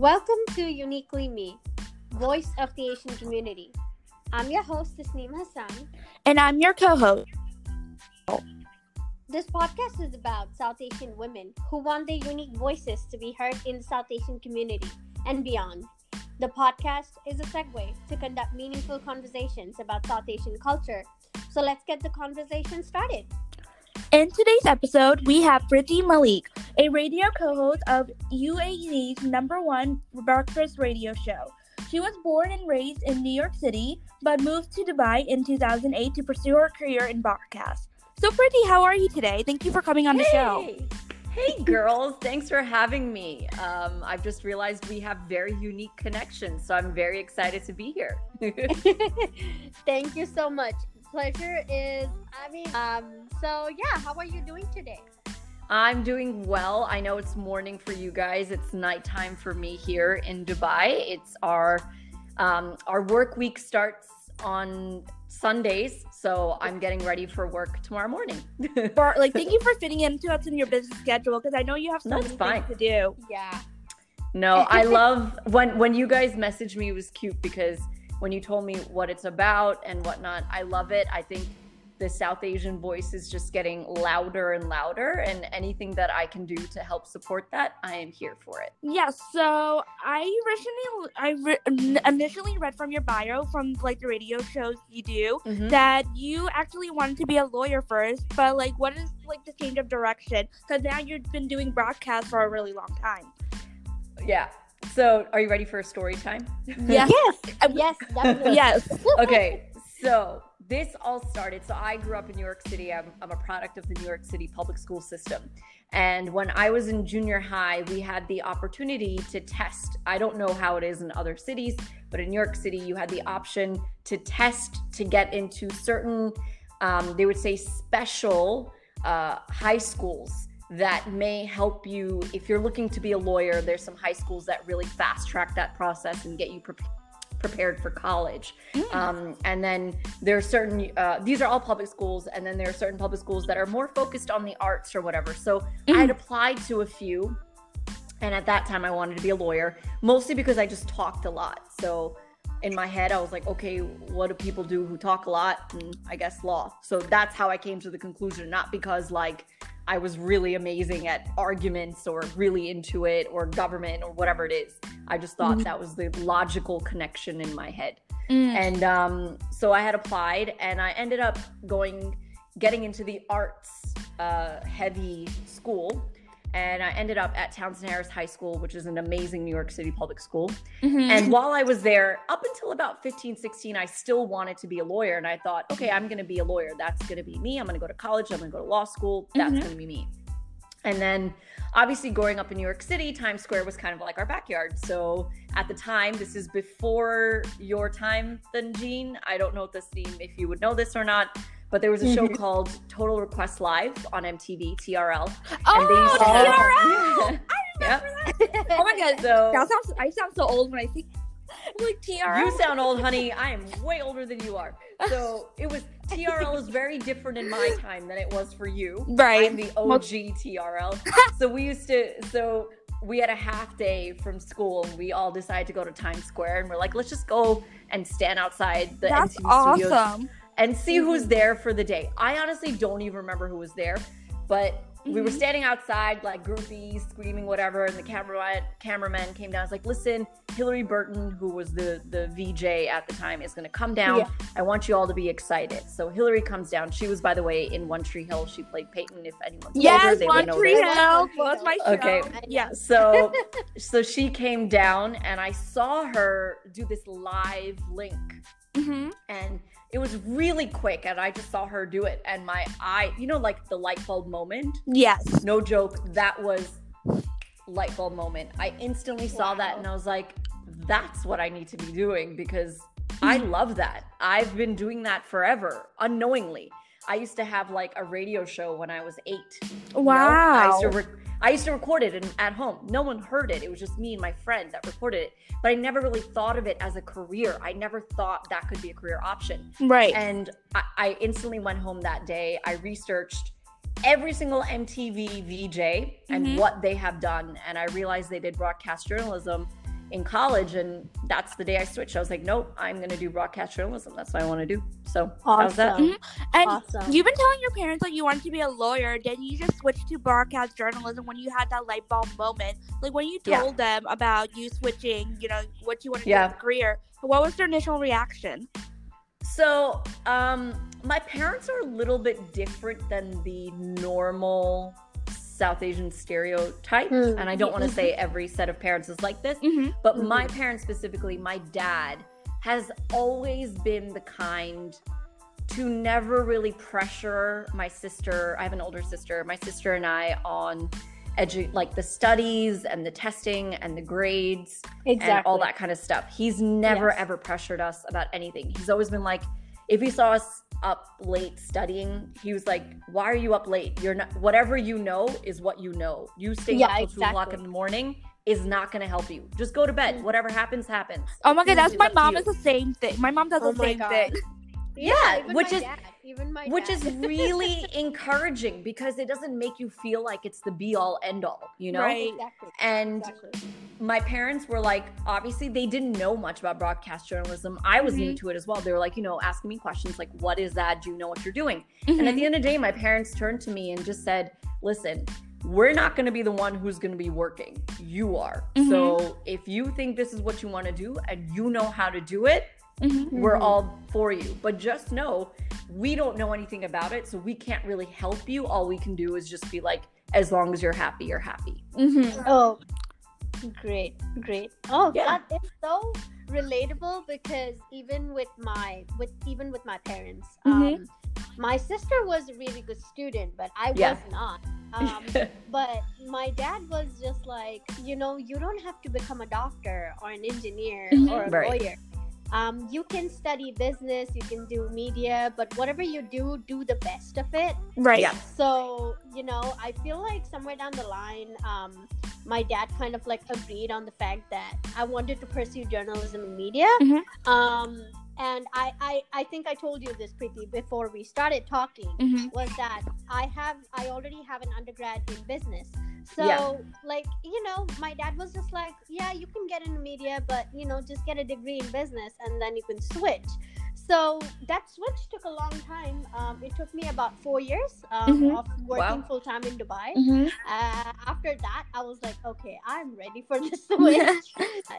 Welcome to Uniquely Me, voice of the Asian community. I'm your host, Tasneem Hassan. And I'm your co host. This podcast is about South Asian women who want their unique voices to be heard in the South Asian community and beyond. The podcast is a segue to conduct meaningful conversations about South Asian culture. So let's get the conversation started. In today's episode, we have Priti Malik, a radio co host of UAE's number one breakfast radio show. She was born and raised in New York City, but moved to Dubai in 2008 to pursue her career in broadcast. So, Priti, how are you today? Thank you for coming on the show. Hey, girls. Thanks for having me. Um, I've just realized we have very unique connections, so I'm very excited to be here. Thank you so much. Pleasure is, I mean, um, so yeah, how are you doing today? I'm doing well. I know it's morning for you guys. It's nighttime for me here in Dubai. It's our um, our work week starts on Sundays, so I'm getting ready for work tomorrow morning. For, like, thank you for fitting into us in your busy schedule because I know you have so That's many fine. things to do. Yeah. No, I love when when you guys messaged me. It was cute because when you told me what it's about and whatnot, I love it. I think the South Asian voice is just getting louder and louder, and anything that I can do to help support that, I am here for it. Yes, so I originally I re- initially read from your bio from like the radio shows you do Mhm. that you actually wanted to be a lawyer first, but like what is like the change of direction? Because now you've been doing broadcast for a really long time. Yeah. So, are you ready for a story time? Yes, Yes. Yes. Definitely. yes. okay, so this all started. So I grew up in New York City. I'm, I'm a product of the New York City public school system. And when I was in junior high, we had the opportunity to test. I don't know how it is in other cities, but in New York City, you had the option to test to get into certain, um, they would say, special uh, high schools that may help you if you're looking to be a lawyer. There's some high schools that really fast track that process and get you prepared prepared for college. Um, and then there are certain, uh, these are all public schools, and then there are certain public schools that are more focused on the arts or whatever. So I had applied to a few, and at that time I wanted to be a lawyer, mostly because I just talked a lot. So in my head, I was like, okay, what do people do who talk a lot? And I guess law. So that's how I came to the conclusion, not because like I was really amazing at arguments or really into it or government or whatever it is. I just thought Mhm. that was the logical connection in my head. Mm. And um, so I had applied and I ended up going, getting into the arts uh, heavy school. And I ended up at Townsend Harris High School, which is an amazing New York City public school. Mhm. And while I was there, up until about 15, 16, I still wanted to be a lawyer. And I thought, okay, I'm going to be a lawyer. That's going to be me. I'm going to go to college. I'm going to go to law school. That's Mhm. going to be me. And then, obviously, growing up in New York City, Times Square was kind of like our backyard. So at the time, this is before your time, then Gene. I don't know this name if you would know this or not. But there was a show Mhm. called Total Request Live on MTV, TRL. oh, they used to TRL! Yep. oh my god, So that sounds. I sound so old when I think like TRL. You sound old, honey. I am way older than you are. So it was TRL is very different in my time than it was for you. right. I'm the OG TRL. so we used to so we had a half day from school and we all decided to go to Times Square and we're like, let's just go and stand outside the That's MTV studios awesome. And see who's there for the day. I honestly don't even remember who was there, but we were Mhm. standing outside like groupies screaming whatever and the camera cameraman came down. I was like, listen, Hilarie Burton, who was the the VJ at the time, is gonna come down. Yeah. I want you all to be excited. So Hilarie comes down. She was, by the way, in One Tree Hill. She played Peyton. If anyone's older, Yes, they One would know Tree. Hill was my show. Okay. Yes. So so she came down and I saw her do this live link hmm and it was really quick and i just saw her do it and my eye you know like the light bulb moment Yes. no joke that was light bulb moment i instantly saw that and i was like that's what i need to be doing because i love that i've been doing that forever unknowingly i used to have like a radio show when i was eight you know? I Wow. used to rec- I used to record it in, at home. No one heard it. It was just me and my friend that recorded it. But I never really thought of it as a career. I never thought that could be a career option. right. And I, I instantly went home that day. I researched every single MTV VJ and Mhm. what they have done. And I realized they did broadcast journalism in college, and that's the day I switched. I was like, nope, I'm going to do broadcast journalism. That's what I want to do. So how's that? Awesome. And Awesome. you've been telling your parents that you wanted to be a lawyer. Then you just switched to broadcast journalism when you had that light bulb moment. Like when you Yeah. told them about you switching, you know, what you want to Yeah. do as a career. What was their initial reaction? So, um, my parents are a little bit different than the normal South Asian stereotype. Hmm. And I don't want to say every set of parents is like this, Mm-hmm. but my parents specifically, my dad has always been the kind to never really pressure my sister. I have an older sister, my sister and I on edu- like the studies and the testing and the grades exactly. and all that kind of stuff. He's never Yes. ever pressured us about anything. He's always been like, if he saw us up late studying, he was like, "Why are you up late? You're not. Whatever you know is what you know. You staying Yeah, up till two o'clock in the morning is not going to help you. Just go to bed. Mm. Whatever happens, happens." Oh my god, that's my mom is the same thing. My mom does Oh the same God. thing. Yeah, even which is- dad, even my Which dad. is really encouraging because it doesn't make you feel like it's the be all end all, you know? Right. exactly. And exactly. My parents were like, obviously, they didn't know much about broadcast journalism. I was new Mhm. to it as well. They were like, you know, asking me questions like, what is that? Do you know what you're doing? Mhm. And at the end of the day, my parents turned to me and just said, listen, we're not going to be the one who's going to be working. You are. Mhm. So if you think this is what you want to do and you know how to do it, Mhm. we're Mhm. all for you. But just know we don't know anything about it. So we can't really help you. All we can do is just be like, as long as you're happy, you're happy. Mhm. Oh, great, great. Oh, Yeah. that is so relatable because even with my with even with my parents, Mhm. um, my sister was a really good student, but I Yeah. was not. Um, but my dad was just like, you know, you don't have to become a doctor or an engineer Mhm. or a Right. lawyer. Um, you can study business, you can do media, but whatever you do, do the best of it. Right. Yeah. So, you know, I feel like somewhere down the line, um, my dad kind of like agreed on the fact that I wanted to pursue journalism and media. Mhm. Um, and I, I, I think I told you this Priti before we started talking Mhm. was that I have I already have an undergrad in business. So Yeah. like, you know, my dad was just like, Yeah, you can get into media, but you know, just get a degree in business and then you can switch. So that switch took a long time. Um, it took me about four years um, Mhm. of working Wow. full time in Dubai. Mhm. Uh, after that, I was like, okay, I'm ready for this switch.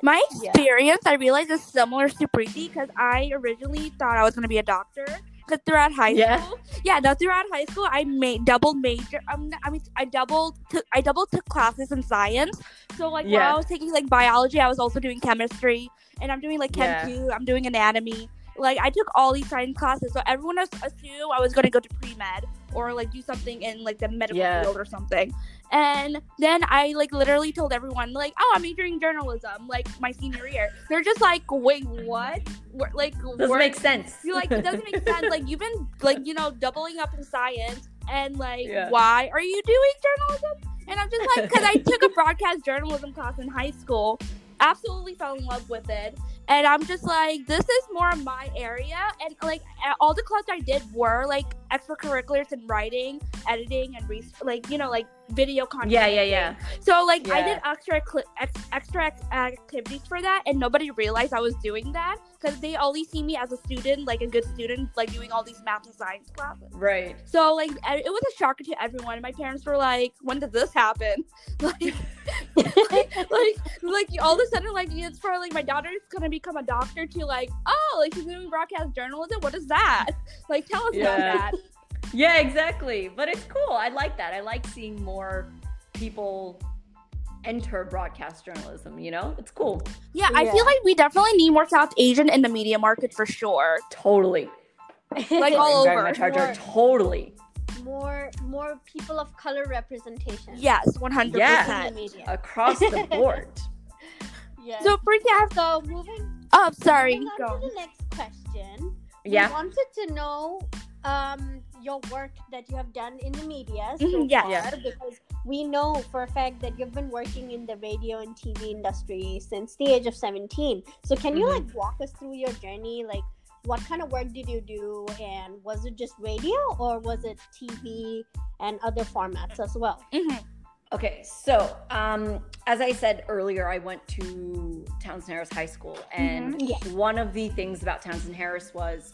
My Yeah. experience, I realized, is similar to Priti because I originally thought I was going to be a doctor. Because throughout high Yeah. school, yeah, no, throughout high school, I made double major. Um, I mean, I doubled, took, I doubled took classes in science. So like while Yeah. I was taking like biology, I was also doing chemistry, and I'm doing like Chem Yeah. two. I'm doing anatomy. Like I took all these science classes, so everyone as- assumed I was going to go to pre med or like do something in like the medical Yeah. field or something. And then I like literally told everyone like, "Oh, I'm majoring in journalism." Like my senior year, they're just like, "Wait, what?" We're, like, Doesn't we're- make sense. you're like, it doesn't make sense. Like you've been like you know doubling up in science, and like, Yeah. why are you doing journalism? And I'm just like, because I took a broadcast journalism class in high school, absolutely fell in love with it, and I'm just like, this is more my area, and like all the clubs I did were like extracurriculars in writing, editing, and like you know like video content. yeah, yeah, yeah. So like I did extra cli ex- extra ex- activities for that, and nobody realized I was doing that because they only see me as a student, like a good student, like doing all these math and science classes. Right. So like it was a shocker to everyone. My parents were like, "When did this happen?" Like, like, like, like all of a sudden, like it's for like my daughter's gonna become a doctor to like, oh, like she's doing broadcast journalism. What is that? Like, tell us about that. Yeah, exactly. But it's cool. I like that. I like seeing more people enter broadcast journalism, you know? It's cool. Yeah, I feel like we definitely need more South Asian in the media market for sure. Totally. Like all Sorry, over. my charger. More- Totally. more more people of color representation. Yes, one hundred Yeah. in percent. the media. Across the board. Yeah. So, Priti, I have. so moving Oh, sorry. moving Go. on to the next question. We Yeah. wanted to know um, your work that you have done in the media so Mhm, yes. far Yeah. because we know for a fact that you've been working in the radio and TV industry since the age of 17. So can you Mhm. like walk us through your journey? Like what kind of work did you do and was it just radio or was it TV and other formats as well? Mhm. Okay, so um, as I said earlier, I went to Townsend Harris High School, and Mhm. Yes. one of the things about Townsend Harris was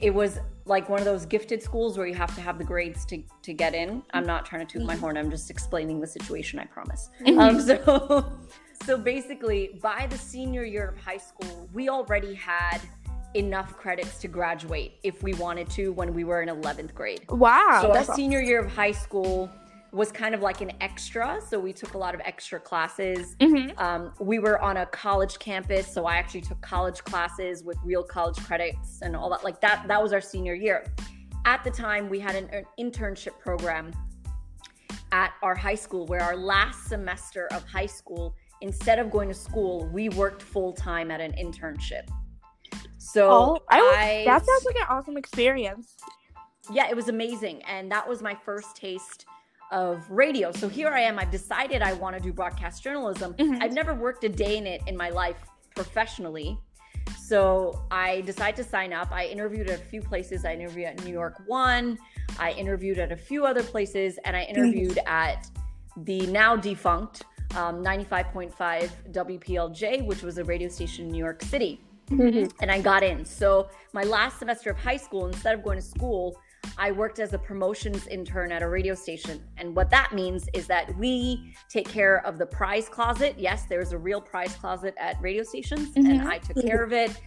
it was like one of those gifted schools where you have to have the grades to to get in. I'm not trying to toot my horn. I'm just explaining the situation. I promise. Mhm. Um, so, so basically, by the senior year of high school, we already had enough credits to graduate if we wanted to when we were in 11th grade. Wow. so our senior year of high school was kind of like an extra. So we took a lot of extra classes. Mhm. Um, we were on a college campus, so I actually took college classes with real college credits and all that. Like that, that was our senior year. At the time, we had an, an internship program at our high school where our last semester of high school, instead of going to school, we worked full time at an internship. So Oh, I would- I, that sounds like an awesome experience. yeah, it was amazing. And that was my first taste of radio. So here I am. I've decided I want to do broadcast journalism. Mhm. I've never worked a day in it in my life professionally. So I decided to sign up. I interviewed at a few places. I interviewed at New York One. I interviewed at a few other places, and I interviewed at the now defunct um, 95.5 WPLJ, which was a radio station in New York City Mhm. and I got in. So my last semester of high school, instead of going to school, I worked as a promotions intern at a radio station. And what that means is that we take care of the prize closet. Yes, there's a real prize closet at radio stations, and Mhm. I took care of it.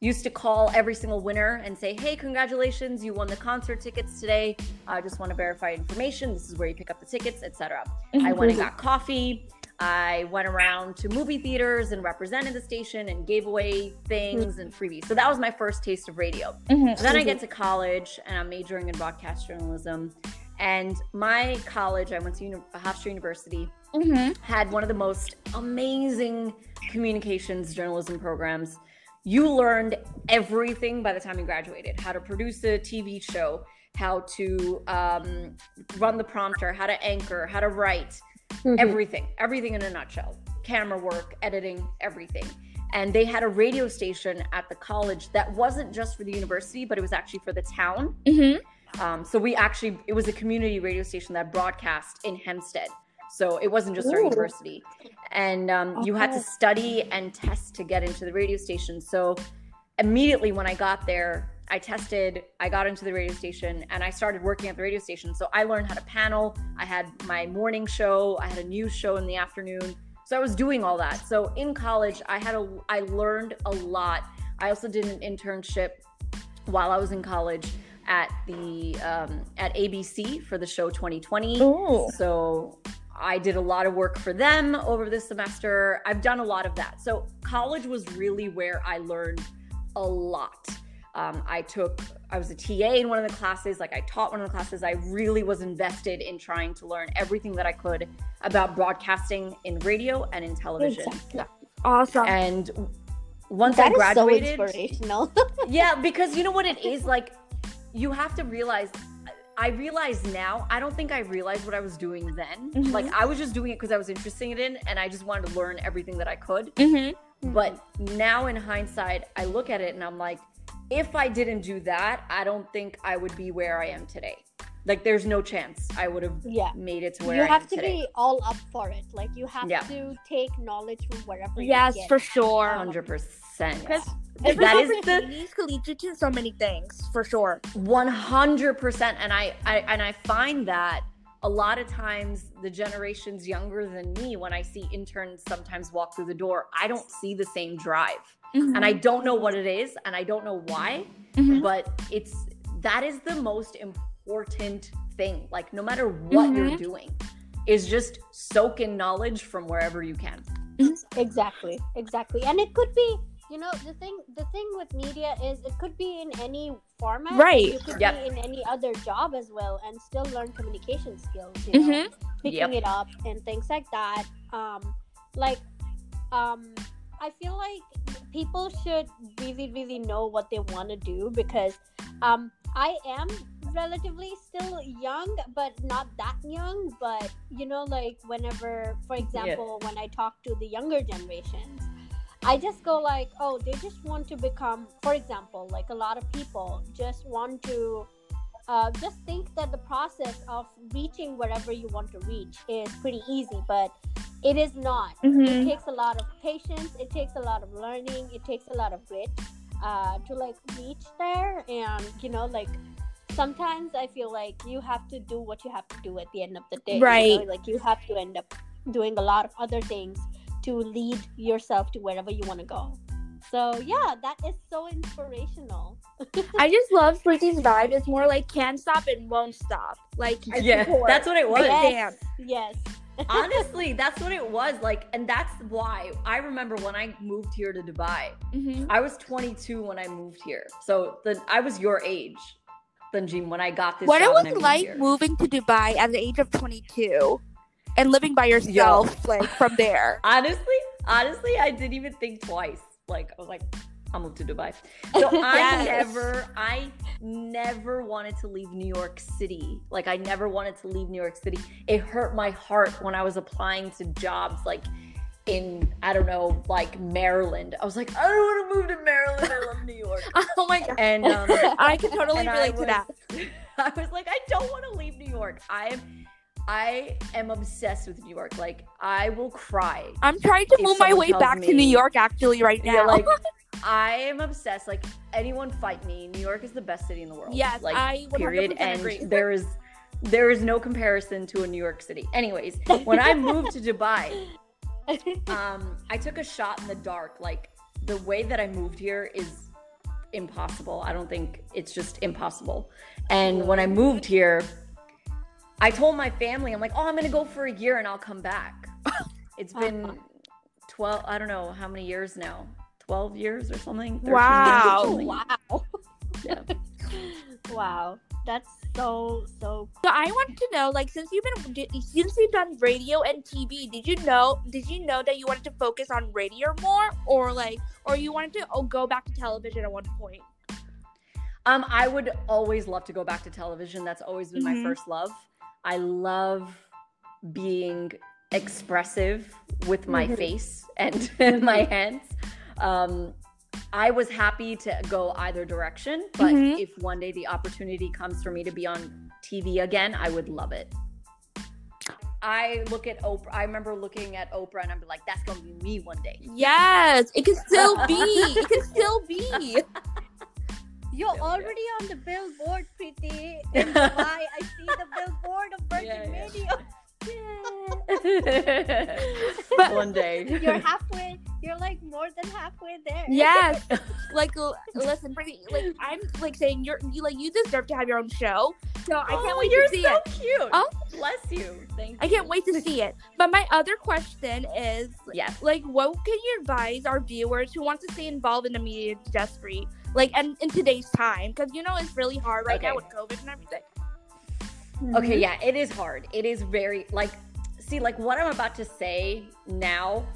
Used to call every single winner and say, "Hey, congratulations! You won the concert tickets today. I just want to verify information. This is where you pick up the tickets, etc." I went and got coffee. I went around to movie theaters and represented the station and gave away things and freebies. So that was my first taste of radio. Mhm. So then I get to college and I'm majoring in broadcast journalism. And my college, I went to uni- Hofstra University, Mhm. had one of the most amazing communications journalism programs. You learned everything by the time you graduated how to produce a TV show, how to um, run the prompter, how to anchor, how to write, Mhm. everything, everything in a nutshell camera work, editing, everything. And they had a radio station at the college that wasn't just for the university, but it was actually for the town. Mhm. Um, so we actually, it was a community radio station that broadcast in Hempstead. So it wasn't just our Ooh. university. And um, you had to study and test to get into the radio station. So immediately when I got there, I tested, I got into the radio station, and I started working at the radio station. So I learned how to panel. I had my morning show, I had a news show in the afternoon. So I was doing all that. So in college, I had a, I learned a lot. I also did an internship while I was in college at the um, at ABC for the show 2020. Ooh. So I did a lot of work for them over this semester. I've done a lot of that. So college was really where I learned a lot. Um, I took, I was a TA in one of the classes, like I taught one of the classes. I really was invested in trying to learn everything that I could about broadcasting in radio and in television. Exactly. Awesome. And once That I is so graduated, inspirational. yeah, because you know what it is like you have to realize I realize now, I don't think I realized what I was doing then. Mhm. Like I was just doing it because I was interested in it and I just wanted to learn everything that I could. Mhm. But now in hindsight, I look at it and I'm like, if I didn't do that, I don't think I would be where I am today. Like there's no chance I would have yeah. made it to where I am. You I have to today. be all up for it. Like you have Yeah. to take knowledge from wherever Yes, you get. for sure. Hundred percent. Because That that is is the- opportunities could lead you to so many things, for sure. One hundred percent, and I, I and I find that a lot of times the generations younger than me, when I see interns sometimes walk through the door, I don't see the same drive, and I don't know what it is, and I don't know why, Mhm. but it's that is the most important thing. Like no matter what you're Mhm. doing, is just soak in knowledge from wherever you can. Exactly, exactly. And it could be, you know, the thing the thing with media is it could be in any format. Right. You could Yep. be in any other job as well and still learn communication skills, you know, Mhm. picking Yep. it up and things like that. Um like um I feel like people should really, really know what they want to do because um I am relatively still young, but not that young. But you know, like whenever, for example, when I talk to the younger generations, I just go like, oh, they just want to become, for example, like a lot of people just want to uh, just think that the process of reaching wherever you want to reach is pretty easy. But it is not. Mhm. It takes a lot of patience. It takes a lot of learning. It takes a lot of grit uh, to like reach there. And you know, like sometimes I feel like you have to do what you have to do at the end of the day. you know? Right. Like you have to end up doing a lot of other things to lead yourself to wherever you want to go. So yeah, that is so inspirational. I just love Priti's vibe. It's more like can't stop and won't stop. Like Yeah, support. that's what it was. Yes. damn. Yes. Honestly, that's what it was like, and that's why I remember when I moved here to Dubai. Mhm. I was 22 when I moved here, so the I was your age, Tanjim, when I got this. What it was and I moved like here. moving to Dubai at the age of 22 and living by yourself, like from there. Honestly, honestly, I didn't even think twice. Like I was like, I'll move to Dubai. So I never, I never wanted to leave New York City. Like I never wanted to leave New York City. It hurt my heart when I was applying to jobs like in I don't know, like Maryland. I was like, I don't want to move to Maryland. I love New York. Oh my god. And um, I can totally I relate to was- that. I was like, I don't want to leave New York. I am, I am obsessed with New York. Like I will cry I'm trying to move my way back to New York actually right now. Yeah, like I am obsessed. Like anyone fight me. New York is the best city in the world. Yes, like I period. And agree. there is there is no comparison to a New York City. Anyways, when I moved to Dubai, um, I took a shot in the dark. Like the way that I moved here is impossible. I don't think it's just impossible. And when I moved here, I told my family, I'm like, oh, I'm gonna go for a year and I'll come back. It's been 12, I don't know how many years now. 12 years or something. 13 years or Wow. something. wow. Yeah. wow. That's so so So I want to know, like, since you've been since you've done radio and TV, did you know did you know that you wanted to focus on radio more, or like, or you wanted to oh, go back to television at one point? Um, I would always love to go back to television. That's always been Mhm. my first love. I love being expressive with my Mhm. face and my hands. Um, I was happy to go either direction, but Mhm. if one day the opportunity comes for me to be on TV again, I would love it. I look at Oprah. I remember looking at Oprah and I'm like, that's gonna be me one day. Yes, it can still be. it can still be. You're Yeah, already on the billboard, Priti. In Dubai, I see the billboard of Virgin Yeah, yeah. Radio. But- one day. You're halfway. You're like more than halfway there. Yes, like listen, Priti like I'm like saying you're you like you deserve to have your own show. So I can't Oh, wait you're to see it. You're so it. cute. Oh. bless you. Thank you. I can't wait to see it. But my other question is Yes. like what can you advise our viewers who want to stay involved in the media industry like and in today's time because you know it's really hard right now with covid and everything Okay, yeah, it is hard. It is very like see like what I'm about to say now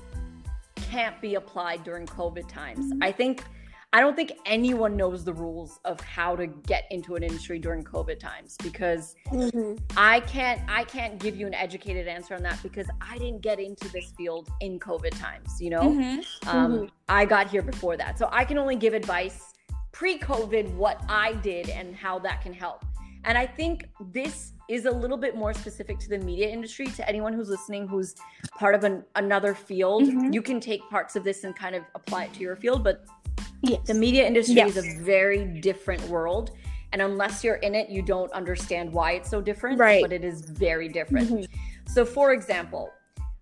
can't be applied during COVID times. I think I don't think anyone knows the rules of how to get into an industry during COVID times because Mhm. I can't I can't give you an educated answer on that because I didn't get into this field in COVID times, you know? Mhm. Um, I got here before that. So I can only give advice pre COVID what I did and how that can help. And I think this is a little bit more specific to the media industry. To anyone who's listening who's part of an, another field, Mhm. you can take parts of this and kind of apply it to your field. But Yes. the media industry Yes. is a very different world. And unless you're in it, you don't understand why it's so different. Right. But it is very different. Mhm. So, for example,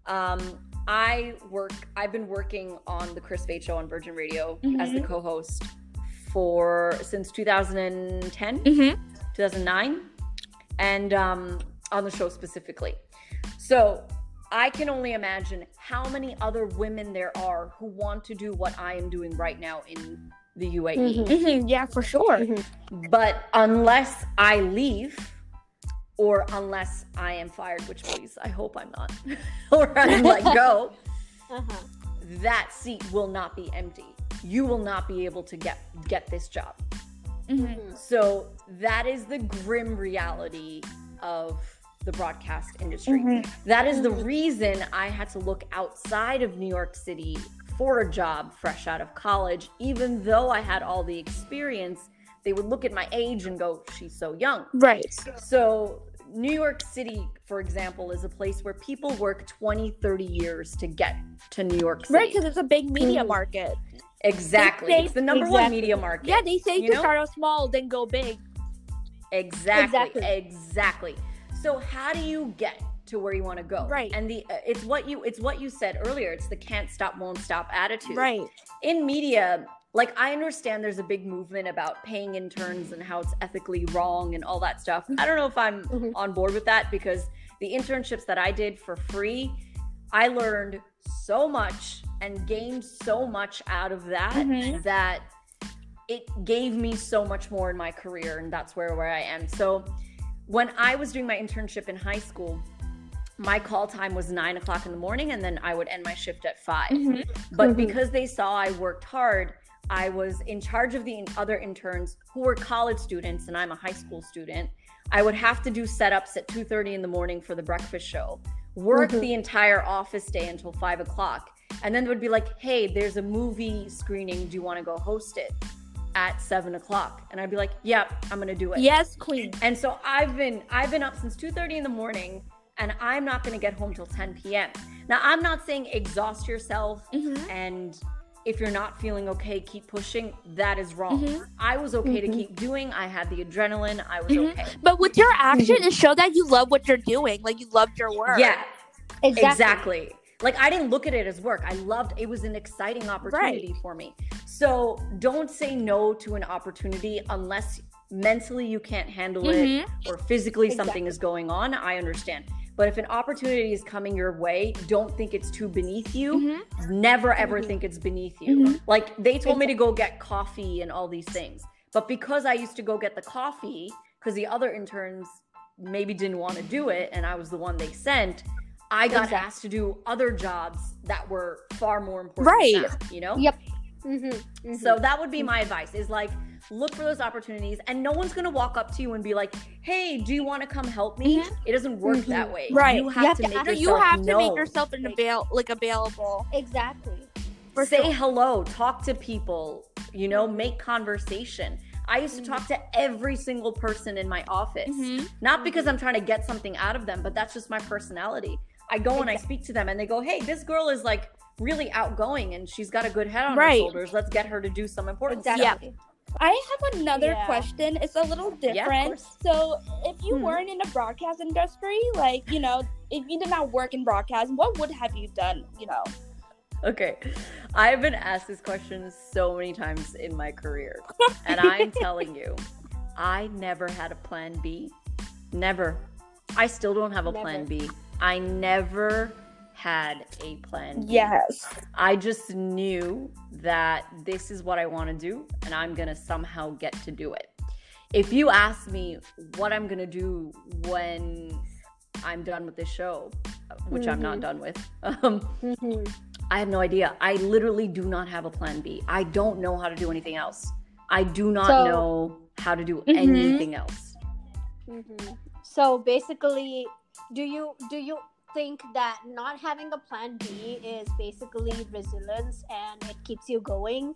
um, I work. I've been working on the Kris Fade Show on Virgin Radio as the co-host for since 2010, Mhm. 2009, and um, on the show specifically. So, I can only imagine how many other women there are who want to do what I am doing right now in the UAE. Mhm. Mhm. yeah for sure But unless I leave, or unless I am fired, which please, I hope I'm not, or I'm let go, Uh-huh. that seat will not be empty. You will not be able to get get this job. Mhm. So that is the grim reality of the broadcast industry. Mhm. That is the reason I had to look outside of New York City for a job fresh out of college, even though I had all the experience. They would look at my age and go, "She's so young." right So New York City, for example, is a place where people work 20, 30 years to get to New York City. Right, because it's a big media Mhm. market. Exactly. They- It's the number one media market. Yeah, they say You to know? start out small, then go big. Exactly. Exactly. Exactly. So how do you get to where you want to go? Right. And the uh, it's what you it's what you said earlier. It's the can't stop won't stop attitude. Right. In media, like I understand there's a big movement about paying interns and how it's ethically wrong and all that stuff. I don't know if I'm Mhm. on board with that because the internships that I did for free, I learned so much and gained so much out of that Mhm. that it gave me so much more in my career and that's where where I am. So when I was doing my internship in high school, my call time was nine o'clock in the morning and then I would end my shift at 5 Mhm. But Mhm. because they saw I worked hard, I was in charge of the other interns who were college students and I'm a high school student. I would have to do setups at 2:30 in the morning for the breakfast show, work Mhm. the entire office day until five o'clock, and then it would be like, "Hey, there's a movie screening. Do you want to go host it at seven o'clock?" And I'd be like, "Yep, I'm gonna do it." Yes, queen. And so I've been I've been up since 2:30 in the morning and I'm not going to get home till 10 p.m. Now I'm not saying exhaust yourself Mhm. and if you're not feeling okay keep pushing that is wrong. Mhm. I was okay to Mhm. keep doing. I had the adrenaline. I was Mhm. okay. But with your action, it showed that you love what you're doing. Like you loved your work. Yeah, Exactly. exactly. Like I didn't look at it as work. I loved it was an exciting opportunity for me. So don't say no to an opportunity unless mentally you can't handle it Mhm. or physically something is going on. I understand. But if an opportunity is coming your way, don't think it's too beneath you. Mhm. Never ever Mhm. think it's beneath you. Mhm. Like they told me to go get coffee and all these things. But because I used to go get the coffee, because the other interns maybe didn't want to do it and I was the one they sent, I got Exactly. asked to do other jobs that were far more important. Right. that, you know? Yep. Mm-hmm. So that would be my advice is like look for those opportunities and no one's gonna walk up to you and be like, Hey, do you wanna come help me? Mhm. It doesn't work Mhm. that way. Right. You have, You have to to make yourself you have to make yourself an avail like available. exactly. For say sure. hello, talk to people, you know, make conversation. I used to talk to every single person in my office. Mhm. Not because I'm trying to get something out of them, but that's just my personality. I go and I speak to them and they go, "Hey, this girl is like really outgoing and she's got a good head on her shoulders. Let's get her to do some important Exactly. stuff." I have another Yeah. question. It's a little different. course. so, if you Mhm. weren't in the broadcast industry, like you know, if you did not work in broadcast, what would have you done? You know. Okay. I've been asked this question so many times in my career. and I'm telling you, I never had a plan B. Never. I still don't have a plan B. I never had a plan B. Yes. I just knew that this is what I want to do and I'm going to somehow get to do it. If you ask me what I'm going to do when I'm done with this show, which I'm not Mhm. done with, um, Mm-hmm. I have no idea. I literally do not have a plan B. I don't know how to do anything else. I do not So- know how to do Mhm. anything else. Mm-hmm. So basically, do you do you think that not having a plan B is basically resilience and it keeps you going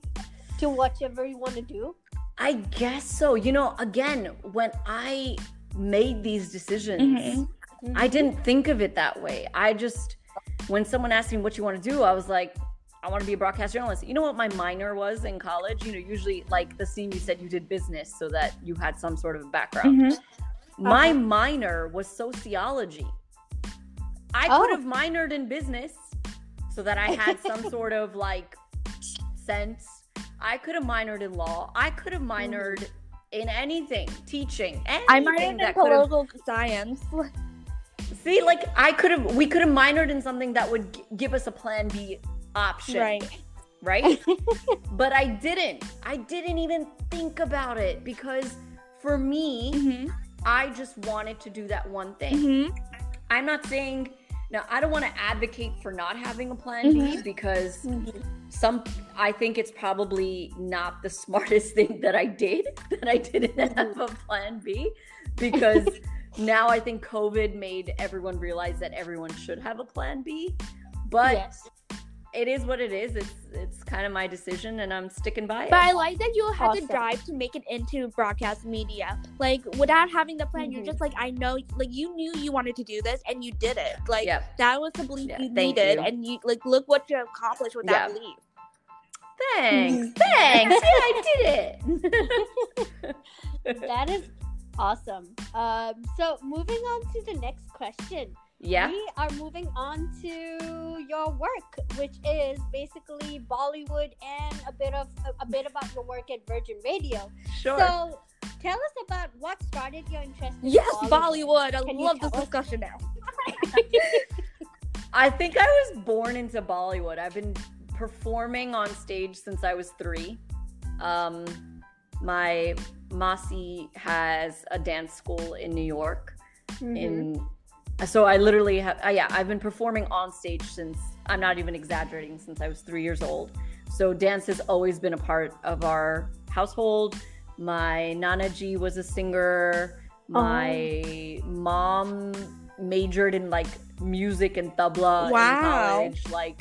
to whatever you want to do? I guess so. You know, again, when I made these decisions, Mhm. I didn't think of it that way. I just, when someone asked me what you want to do, I was like, I want to be a broadcast journalist. You know what my minor was in college? You know, usually like the scene you said you did business so that you had some sort of background. Mhm. My Uh-huh. minor was sociology. I Oh. could have minored in business so that I had some sort of like sense. I could have minored in law. I could have minored in anything, teaching, anything I minored in political science. See, like I could have, we could have minored in something that would g- give us a plan B option, Right. Right? but I didn't. I didn't even think about it because for me, hmm I just wanted to do that one thing. hmm I'm not saying now. I don't want to advocate for not having a plan B Mm-hmm. because Mm-hmm. some. I think it's probably not the smartest thing that I did that I didn't Mm-hmm. have a plan B because now I think COVID made everyone realize that everyone should have a plan B. But yes. It is what it is. It's it's kind of my decision, and I'm sticking by it. But I like that you had Awesome. the drive to make it into broadcast media. Like without having the plan, you're Mhm. just like, I know, like you knew you wanted to do this, and you did it. Like Yep. that was the belief Yeah, you needed, you. and you like look what you accomplished with that belief. Thanks, thanks. Yeah, I did it. that is awesome. Um, so moving on to the next question. Yeah. We are moving on to your work, which is basically Bollywood and a bit of a, a bit about your work at Virgin Radio. Sure. So tell us about what started your interest in Yes, Bollywood. Bollywood. I Can love this us? discussion now. I think I was born into Bollywood. I've been performing on stage since I was three. Um, my Masi has a dance school in New York. Mhm. In so I literally have uh, yeah I've been performing on stage since I'm not even exaggerating since I was three years old. So dance has always been a part of our household. My Nana Ji was a singer. My mom majored in like music and tabla Wow. in college. Like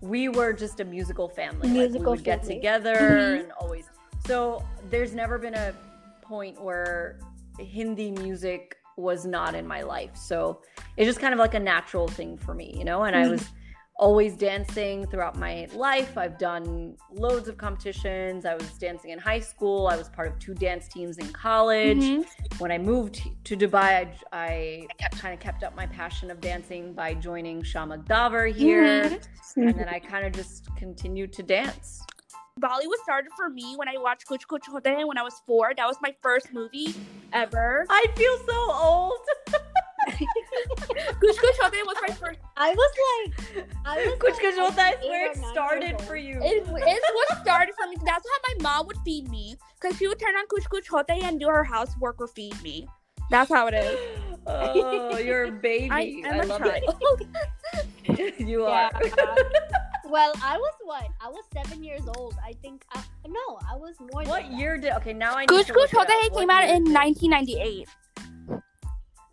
we were just a musical family. Musical like we would get family. together Mhm. and always. So there's never been a point where Hindi music was not in my life. So it's just kind of like a natural thing for me, you know? And I was always dancing throughout my life. I've done loads of competitions. I was dancing in high school. I was part of two dance teams in college. Mhm. When I moved to Dubai, I, I kind of kept up my passion of dancing by joining Shiamak Davar here. Mm-hmm. And then I kind of just continued to dance. Bollywood started for me when I watched Kuch Kuch Hota Hai when I was four. That was my first movie ever. I feel so old. Kuch Kuch Hota Hai was my first. I was like, I was Kuch like, Kuch Hota eight is where or it nine started for you. It, it's what started for me. That's how my mom would feed me. Because she would turn on Kuch Kuch Hota Hai and do her housework or feed me. That's how it is. oh, you're a baby. I I, love child. it. you Yeah. Are. Well, I was what? I was seven years old. I think. I, no, I was more. what than year did? Okay, now I. need Kuch to look it Hote up. Hain What came out in 1998.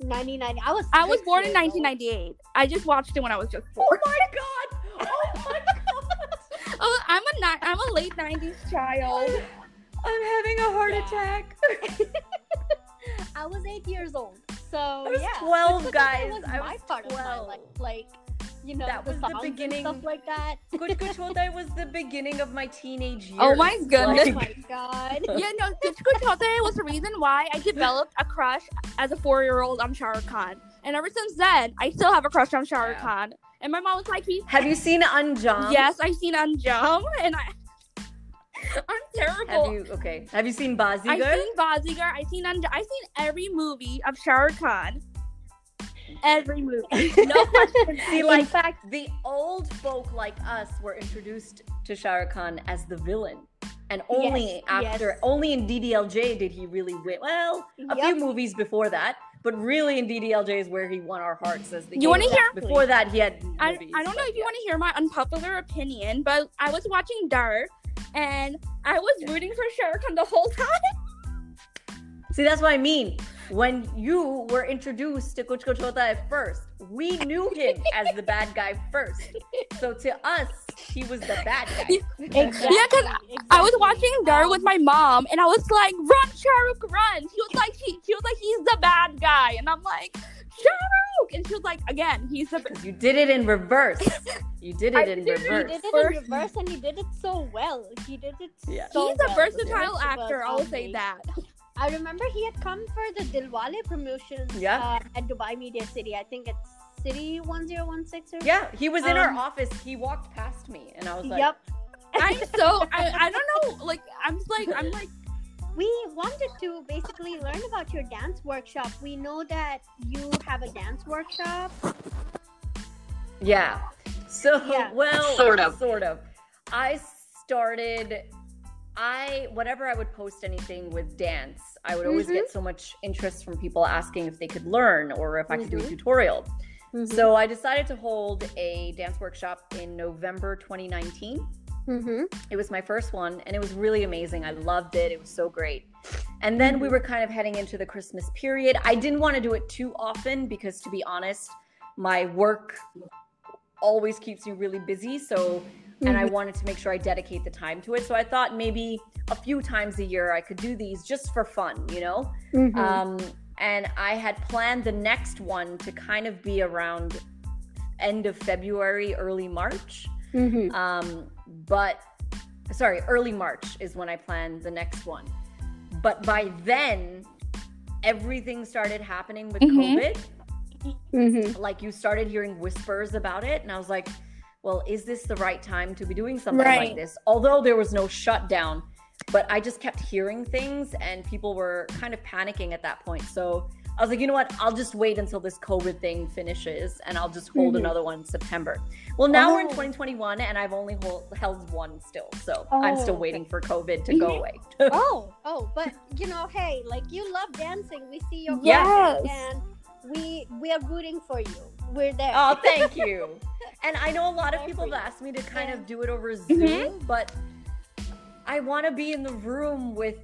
Ninety nine. I was. I was born in years old. 1998. I just watched it when I was just four. Oh my god! Oh my god! Oh, I'm a ni- I'm a late 90s child. I'm having a heart Yeah. attack. I was eight years old. So I was yeah, 12, Kuch Kuch Hote guys. Was I my was part of my 12. life. Like, you know, That was the songs beginning- stuff like that. Kuch Kuch Hota was the beginning of my teenage years. Oh my goodness. Oh my god. yeah, no, Kuch Kuch Hota was the reason why I developed a crush as a four-year-old on Shah Rukh Khan. And ever since then, I still have a crush on Shah Rukh Yeah. Khan. And my mom was like, he's Have you seen Anjaam? yes, I've seen Anjaam, and I, I'm terrible. Have you? Okay. Have you seen Baazigar? I've seen Baazigar. I've seen Anjaam. I've seen every movie of Shah Rukh Khan. Every movie, no question. See, In fact, the old folk like us were introduced to Shah Rukh Khan as the villain. And only Yes, after, yes. only in DDLJ did he really win. Well, a few movies before that, but really in DDLJ is where he won our hearts as the You wanna hear- Before that, he had I, movies, I don't know if you yeah. want to hear my unpopular opinion, but I was watching Darr, and I was rooting for Shah Rukh Khan the whole time. See, that's what I mean. When you were introduced to Kuch Kuch Hota at first, we knew him as the bad guy first. So to us, he was the bad guy. exactly. Yeah, 'cause I was watching Darr Um, with my mom, and I was like, "Run, Shah Rukh, run!" She was like, "He," she was like, he's the bad guy," and I'm like, "Shah Rukh," and she was like, "Again, he's the." You did it in reverse. You did I it in did it- He reverse. did it First- in reverse, and he did it so well. He did it. Yeah. So he's a versatile It actor. I will say that. I remember he had come for the Dilwale promotions Yeah. uh, at Dubai Media City. I think it's City 1016 or Yeah, he was in our Um, office. He walked past me, and I was like, Yep. I'm so I, I don't know. Like I'm like I'm like We wanted to basically learn about your dance workshop. We know that you have a dance workshop. Yeah. So Yeah. well, Sort of. sort of. I started. I whenever I would post anything with dance, I would always Mhm. get so much interest from people asking if they could learn or if I could do a Mhm. tutorial. Mm-hmm. So I decided to hold a dance workshop in November 2019. mm-hmm. It was my first one and it was really amazing. I loved it. It was so great. And then we were kind of heading into the Christmas period. I didn't want to do it too often because, to be honest, my work always keeps me really busy. So, and I wanted to make sure I dedicate the time to it. So I thought maybe a few times a year I could do these just for fun, you know? Mhm. Um, and I had planned the next one to kind of be around end of February, early March. Mhm. Um, but sorry, early March is when I planned the next one. But by then, everything started happening with Mhm. COVID. Mhm. Like you started hearing whispers about it, and I was like, well, is this the right time to be doing something like this? Although there was no shutdown, but I just kept hearing things, and people were kind of panicking at that point. So I was like, you know what? I'll just wait until this COVID thing finishes, and I'll just hold Mhm. another one in September. Well, now we're in Oh. 2021, and I've only hold, held one still, so I'm Oh, still okay. waiting for COVID to go Mhm. away. Oh, oh, but you know, hey, like you love dancing. We see your Yes. and we we are rooting for you. We're there. Oh, thank you. and I know a lot of people have asked me to kind of do it over Zoom, but I want to be in the room with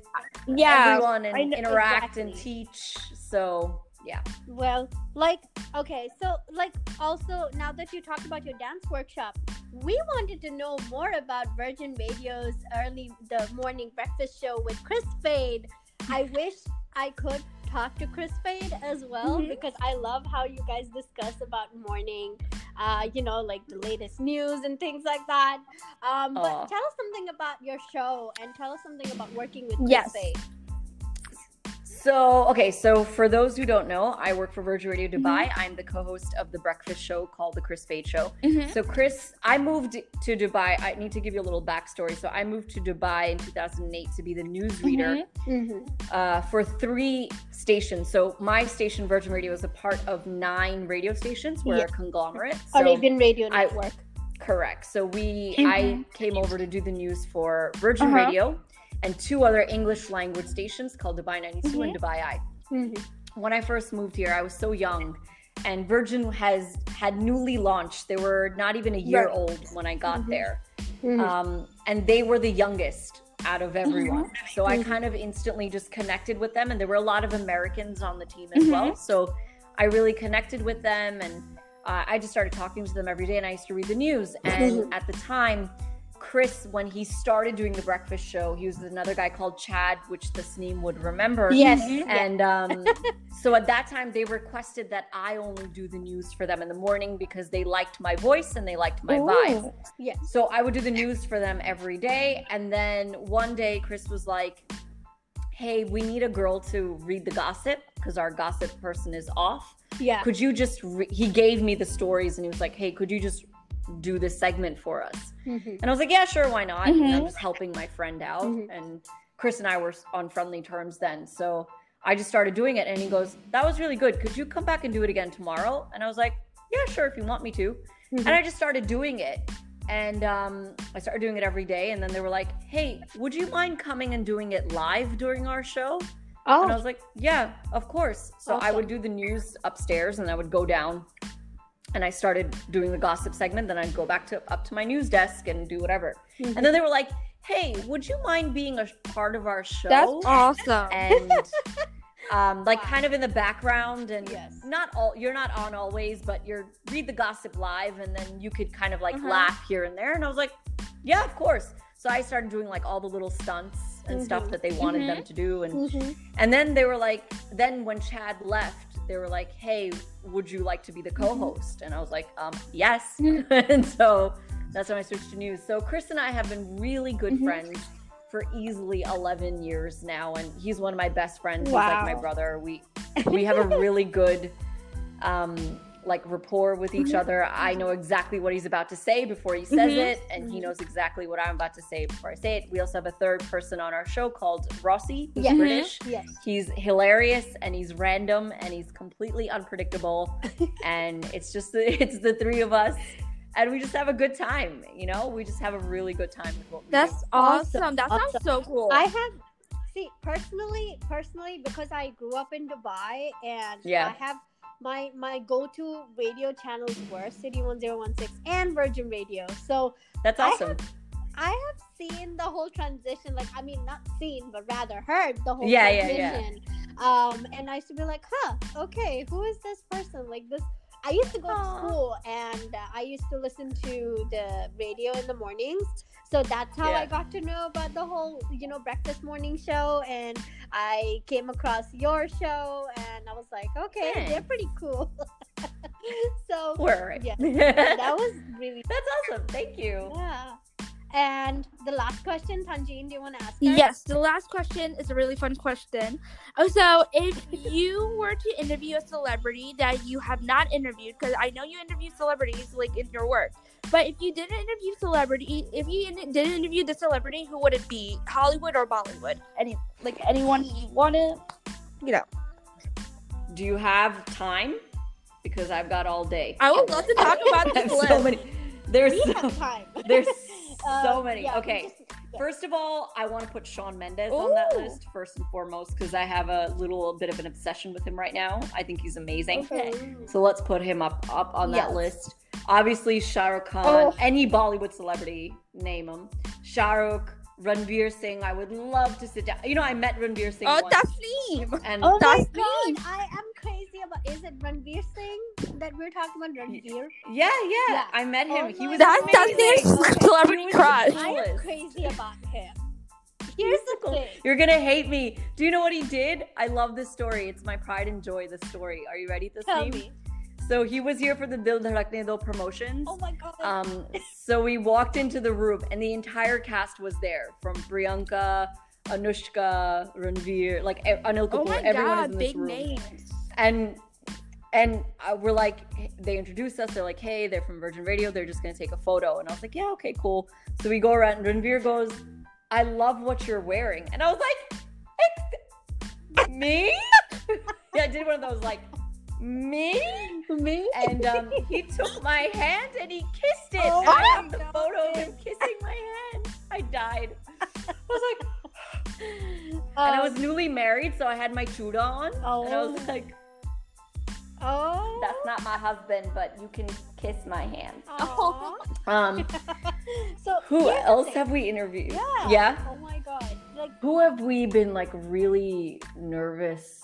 Yeah. everyone and know- interact and teach. So, yeah. Well, like, okay, so like also now that you talked about your dance workshop, we wanted to know more about Virgin Radio's early the morning breakfast show with Kris Fade. I wish I could talk to Kris Fade as well Mhm. because I love how you guys discuss about morning, uh, you know, like the latest news and things like that. Um, Aw. but tell us something about your show and tell us something about working with Kris Yes. Fade. So, okay, so for those who don't know, I work for Virgin Radio Mm-hmm. Dubai. I'm the co host of the breakfast show called The Kris Fade Show. Mhm. So, Kris, I moved to Dubai. I need to give you a little backstory. So, I moved to Dubai in 2008 to be the newsreader. Mhm. Mm-hmm. uh, for three stations. So my station, Virgin Radio, is a part of nine radio stations. We're Yeah. a conglomerate. So Arabian Radio I- Network. correct. So we, Mhm. I came over to do the news for Virgin Uh-huh. Radio and two other English language stations called Dubai 92 and Dubai Eye. Mhm. When I first moved here, I was so young. And Virgin has had newly launched. They were not even a year Right. old when I got Mhm. there. Mhm. um, and they were the youngest out of everyone. So I Mhm. kind of instantly just connected with them, and there were a lot of Americans on the team as well. So I really connected with them, and uh, I just started talking to them every day. And I used to read the news. And at the time, Kris, when he started doing the breakfast show, he was another guy called Chad, which Tasneem would remember. Yes. Mhm. And um, so at that time, they requested that I only do the news for them in the morning because they liked my voice and they liked my vibe. Ooh. Yes. So I would do the news for them every day. And then one day, Kris was like, Hey, we need a girl to read the gossip because our gossip person is off. Yeah. Could you just, re-? he gave me the stories and he was like, Hey, could you just do this segment for us? Mhm. And I was like, Yeah, sure, why not? And I'm just helping my friend out. Mhm. And Kris and I were on friendly terms then. So I just started doing it. And he goes, That was really good. Could you come back and do it again tomorrow? And I was like, Yeah, sure, if you want me to Mhm. and I just started doing it. And um, I started doing it every day. And then they were like, hey, would you mind coming and doing it live during our show? Oh. And I Oh, was like, yeah, of course. So I would do the news upstairs and I would go down and I started doing the gossip segment. Then I'd go back to up to my news desk and do whatever. Mhm. And then they were like, hey, would you mind being a part of our show? That's awesome. and um, like Wow. kind of in the background and Yes. not all you're not on always but you're read the gossip live and then you could kind of like Uh-huh. laugh here and there and i was like yeah of course so i started doing like all the little stunts and stuff Mhm. that they wanted them to do and Mhm. and then they were like then when chad left they were like hey would you like to be the co-host? And i was like um yes. Mhm. and so that's when i switched to news. So kris and i have been really good Mhm. friends for easily 11 years now and he's one of my best friends. He's like my brother. We we have a really good um like rapport with each Mhm. other i know exactly what he's about to say before he says Mhm. it and he knows exactly what i'm about to say before i say it we also have a third person on our show called rossi who's Yeah. british Yes. he's hilarious and he's random and he's completely unpredictable and it's just the, it's the three of us and we just have a good time you know we just have a really good time with what we That's do. awesome. Awesome. That sounds so cool. I have see personally, personally because I grew up in Dubai and Yeah. I have my my go-to radio channels were City 1016 and Virgin Radio. So that's I awesome I have seen the whole transition. Like I mean, not seen, but rather heard the whole Yeah, yeah, yeah. transition. Um, and I used to be like, huh, okay, who is this person? Like this. I used to go to school and uh, I used to listen to the radio in the mornings. So that's how I got to know about the whole, you know, breakfast morning show. And I came across your show and I was like, okay, they're pretty cool. so We're right. Yeah. That was really, That's awesome. Thank you. yeah. And the last question, Tanjeen, do you want to ask? her? Yes, the last question is a really fun question. Oh, so if you were to interview a celebrity that you have not interviewed, because I know you interview celebrities like in your work, but if you didn't interview celebrity, if you in- didn't interview the celebrity, who would it be? Hollywood or Bollywood? Any like anyone you want to, you know? Do you have time? Because I've got all day. I would love to talk about this so many. There's We so, have time. there's So um, many. yeah, okay. just- yeah. First of all, I want to put Shawn Mendes on that list first and foremost because I have a little bit of an obsession with him right now. I think he's amazing. Okay. So let's put him up up on that list. Obviously, Shah Rukh Khan, Oh. any Bollywood celebrity, name him. Shah Rukh, Ranveer Singh. I would love to sit down. You know, I met Ranveer Singh Oh, once, Tasneem. and Oh my god. I am crazy about. Is it Ranveer Singh that we're talking about? Ranveer. yeah, yeah, Yeah. I met him. Oh he was That's. Tasneem's Okay. celebrity crush. I am crazy about him. Here's the thing. You're gonna hate me. Do you know what he did? I love this story. It's my pride and joy. This story. Are you ready? This Tell me. So he was here for the Dil Dhadakne Do promotions. Oh my god. Um, so we walked into the room, and the entire cast was there, from Priyanka, Anushka, Ranveer, like Anil Kapoor. Oh my everyone god, big room. names. And and uh, we're like, they introduced us. They're like, hey, they're from Virgin Radio. They're just gonna take a photo. And I was like, yeah, okay, cool. So we go around, and Ranveer goes, I love what you're wearing, and I was like, "Ex- me? yeah, I did one of those like. Me? me? and um, he took my hand and he kissed it. Oh I have the photo of him kissing my hand. I died. I was like, and I was Um, newly married, so I had my chuda on, and I was Oh. like, oh. "That's not my husband, but you can kiss my hand." Aw. Um, so who else have we interviewed? Yeah. Yeah. Oh my god. Like Who have we been like really nervous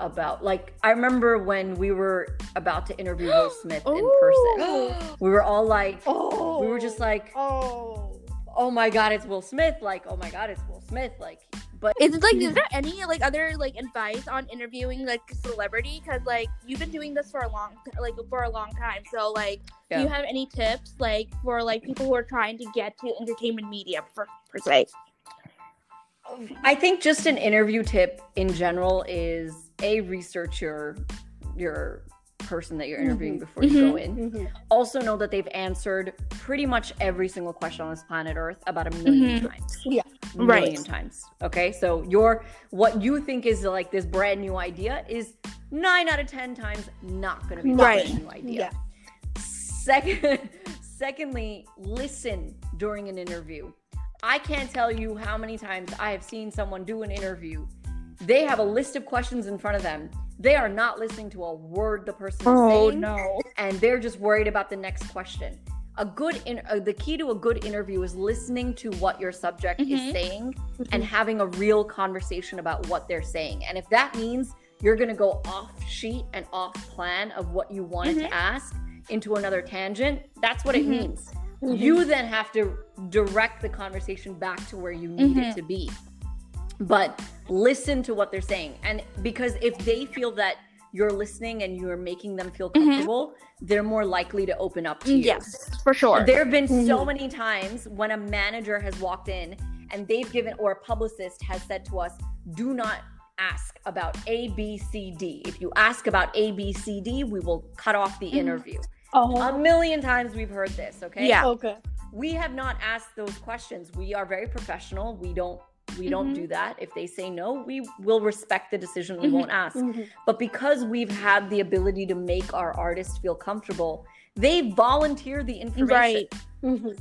about? Like, I remember when we were about to interview Will Smith in person. Oh. We were all like, oh. we were just like, oh. oh my god, it's Will Smith. Like, oh my god, it's Will Smith. Like, but Is it like is there any like other like advice on interviewing like a celebrity? Because like you've been doing this for a long like for a long time. So like, do you have any tips like for like people who are trying to get to entertainment media per, per se? I think just an interview tip in general is a research your your person that you're mm-hmm. interviewing before you go mm-hmm. in. Mhm. Also know that they've answered pretty much every single question on this planet Earth about a 1000000 mm-hmm. times. Yeah. million Right. times. Okay, so your what you think is like this brand new idea is nine out of ten times not going to be a Right. brand new idea. Yeah. Second, secondly, listen during an interview. I can't tell you how many times I have seen someone do an interview. They have a list of questions in front of them. They are not listening to a word the person is Oh saying, no! and they're just worried about the next question. A good in, uh, the key to a good interview is listening to what your subject is Mhm. saying and having a real conversation about what they're saying. And if that means you're going to go off sheet and off plan of what you wanted Mhm. to ask into another tangent, that's what it Mhm. means. Mhm. You then have to direct the conversation back to where you need it to be. But listen to what they're saying. And because if they feel that you're listening and you're making them feel Mhm. comfortable, they're more likely to open up to you. Yes, for sure. There have been so Mhm. many times when a manager has walked in and they've given, or a publicist has said to us, do not ask about A, B, C, D. If you ask about A, B, C, D, we will cut off the Mhm. interview. Oh. A million times we've heard this, okay? Yeah. Okay. We have not asked those questions. We are very professional. We don't we don't Mhm. do that. If they say no, we will respect the decision. We Mhm. won't ask. Mhm. But because we've had the ability to make our artists feel comfortable, they volunteer the information Right. Mhm.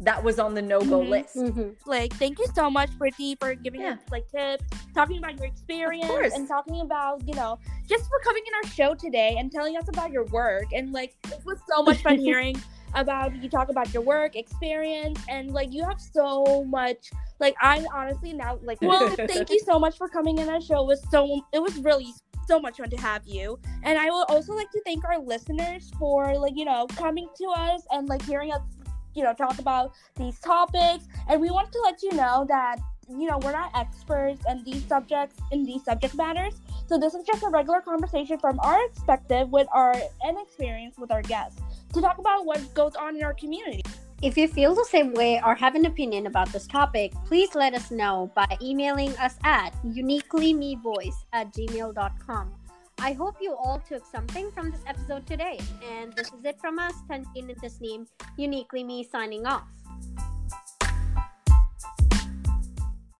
that was on the no-go Mhm. list. Mhm. Like, thank you so much, Brittany, for giving Yeah. us like tips, talking about your experience, and talking about you know just for coming in our show today and telling us about your work. And like, it was so much fun hearing about you talk about your work experience and like you have so much. Like, I'm honestly now like, well, thank you so much for coming in our show. It was so it was really so much fun to have you. And I would also like to thank our listeners for like, you know, coming to us and like hearing us, you know, talk about these topics. And we want to let you know that, you know, we're not experts in these subjects in these subject matters. So this is just a regular conversation from our perspective with our inexperience with our guests to talk about what goes on in our community. If you feel the same way or have an opinion about this topic, please let us know by emailing us at uniquelymevoice at gmail.com. I hope you all took something from this episode today. And this is it from us, Tanjin and Tasneem, Uniquely Me signing off.